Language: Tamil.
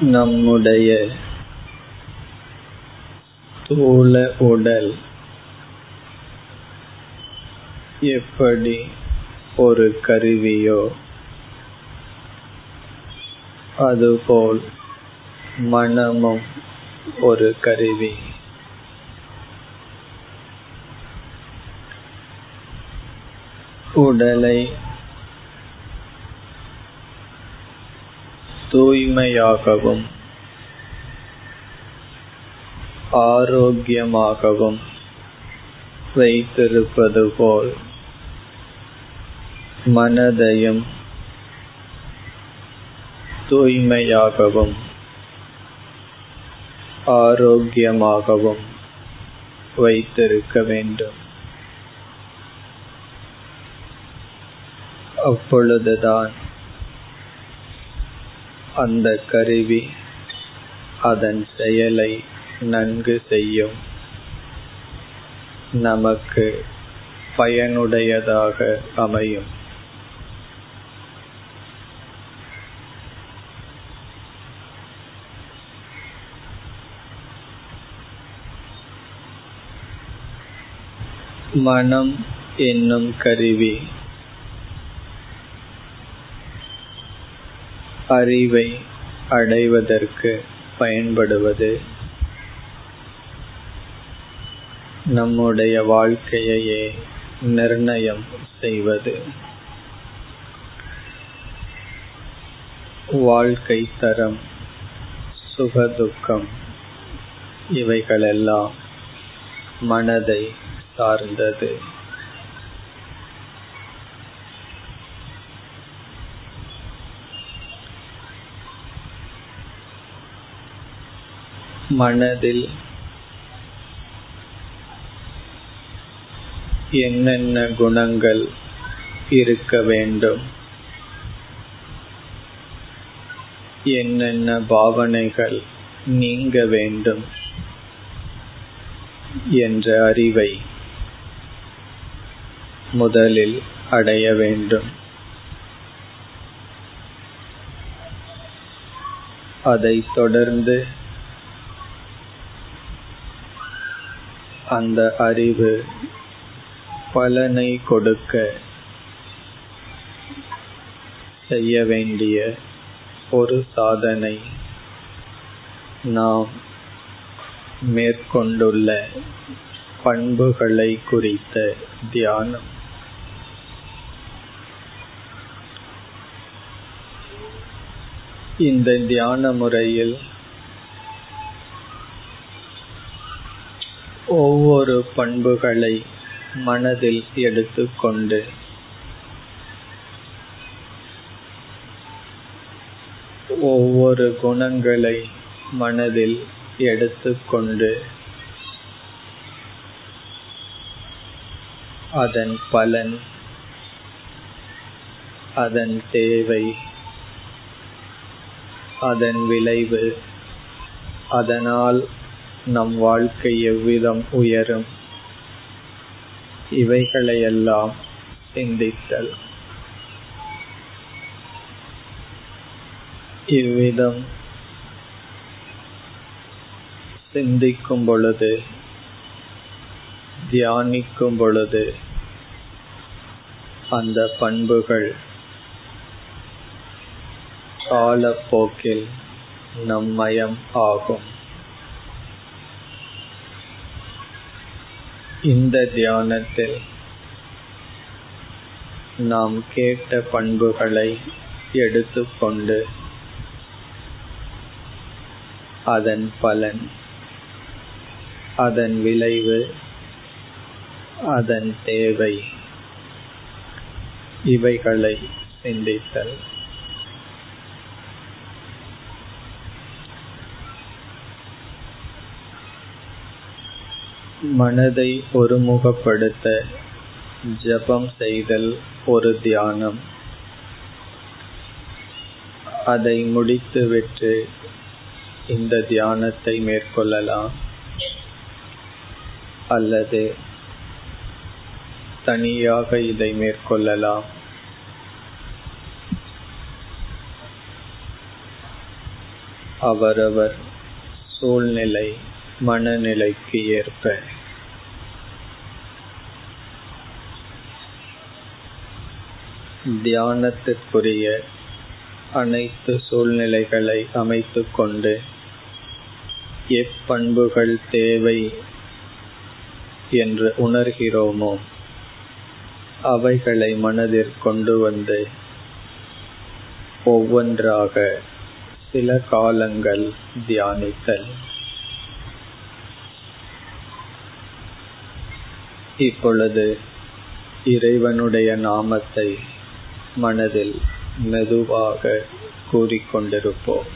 நம்முடைய ஸ்தூல உடல் எப்படி ஒரு கருவியோ அதுபோல் மனமும் ஒரு கருவி. உடலை தூய்மையாகவும் ஆரோக்கியமாகவும் வைத்திருப்பது போல் மனதையும் தூய்மையாகவும் ஆரோக்கியமாகவும் வைத்திருக்க வேண்டும். அப்பொழுதுதான் அந்த கருவி அதன் செயலை நன்கு செய்யும். நமக்கு பயனுடையதாக அமையும். மனம் என்னும் கருவி அறிவை அடைவதற்கு பயன்படுவது நம்முடைய வாழ்க்கையையே நிர்ணயம் செய்வது. வாழ்க்கை தரம் சுகதுக்கம் இவைகளெல்லாம் மனதை சார்ந்தது. மனதில் என்னென்ன குணங்கள் இருக்க வேண்டும்? என்னென்ன பாவனைகள் நீங்க வேண்டும்? என்ற அறிவை முதலில் அடைய வேண்டும். அதைத் தொடர்ந்து அந்த அறிவு பலனை கொடுக்க செய்ய வேண்டிய ஒரு சாதனை நாம் மேற்கொண்டுள்ள பண்புகளை குறித்த தியானம். இந்த தியான முறையில் ஒவ்வொரு பண்புகளை மனதில் எடுத்துக்கொண்டு. ஒவ்வொரு குணங்களை மனதில் எடுத்துக்கொண்டு அதன் பலன் அதன் தேவை அதன் விளைவு அதனால் நம் வாழ்க்கை எவ்விதம் உயரும்? இவைகளையெல்லாம் சிந்தித்தல். இவ்விதம் சிந்திக்கும் பொழுது தியானிக்கும் பொழுது அந்த பண்புகள் காலப்போக்கில் நம்மயம் ஆகும். இந்த தியானத்தில் நாம் கேட்ட பண்புகளை எடுத்துக்கொண்டு அதன் பலன் அதன் விளைவு அதன் தேவை இவைகளை சிந்தித்தல். மனதை ஒருமுகப்படுத்த ஜபம் செய்தல் ஒரு தியானம். அதை முடித்துவிட்டு இந்த தியானத்தை மேற்கொள்ளலாம். அல்லது தனியாக இதை மேற்கொள்ளலாம். அவரவர் சூழ்நிலை மனநிலைக்கு ஏற்ப. தியானத்திற்குரிய அனைத்து சூழ்நிலைகளை அமைத்துக் கொண்டு எப்பண்புகள் தேவை என்று உணர்கிறோமோ அவைகளை மனதிற் கொண்டு வந்து ஒவ்வொன்றாக சில காலங்கள் தியானித்தல். இப்பொழுது இறைவனுடைய நாமத்தை மனதில் மெதுவாக கூறிக்கொண்டிருப்போம்.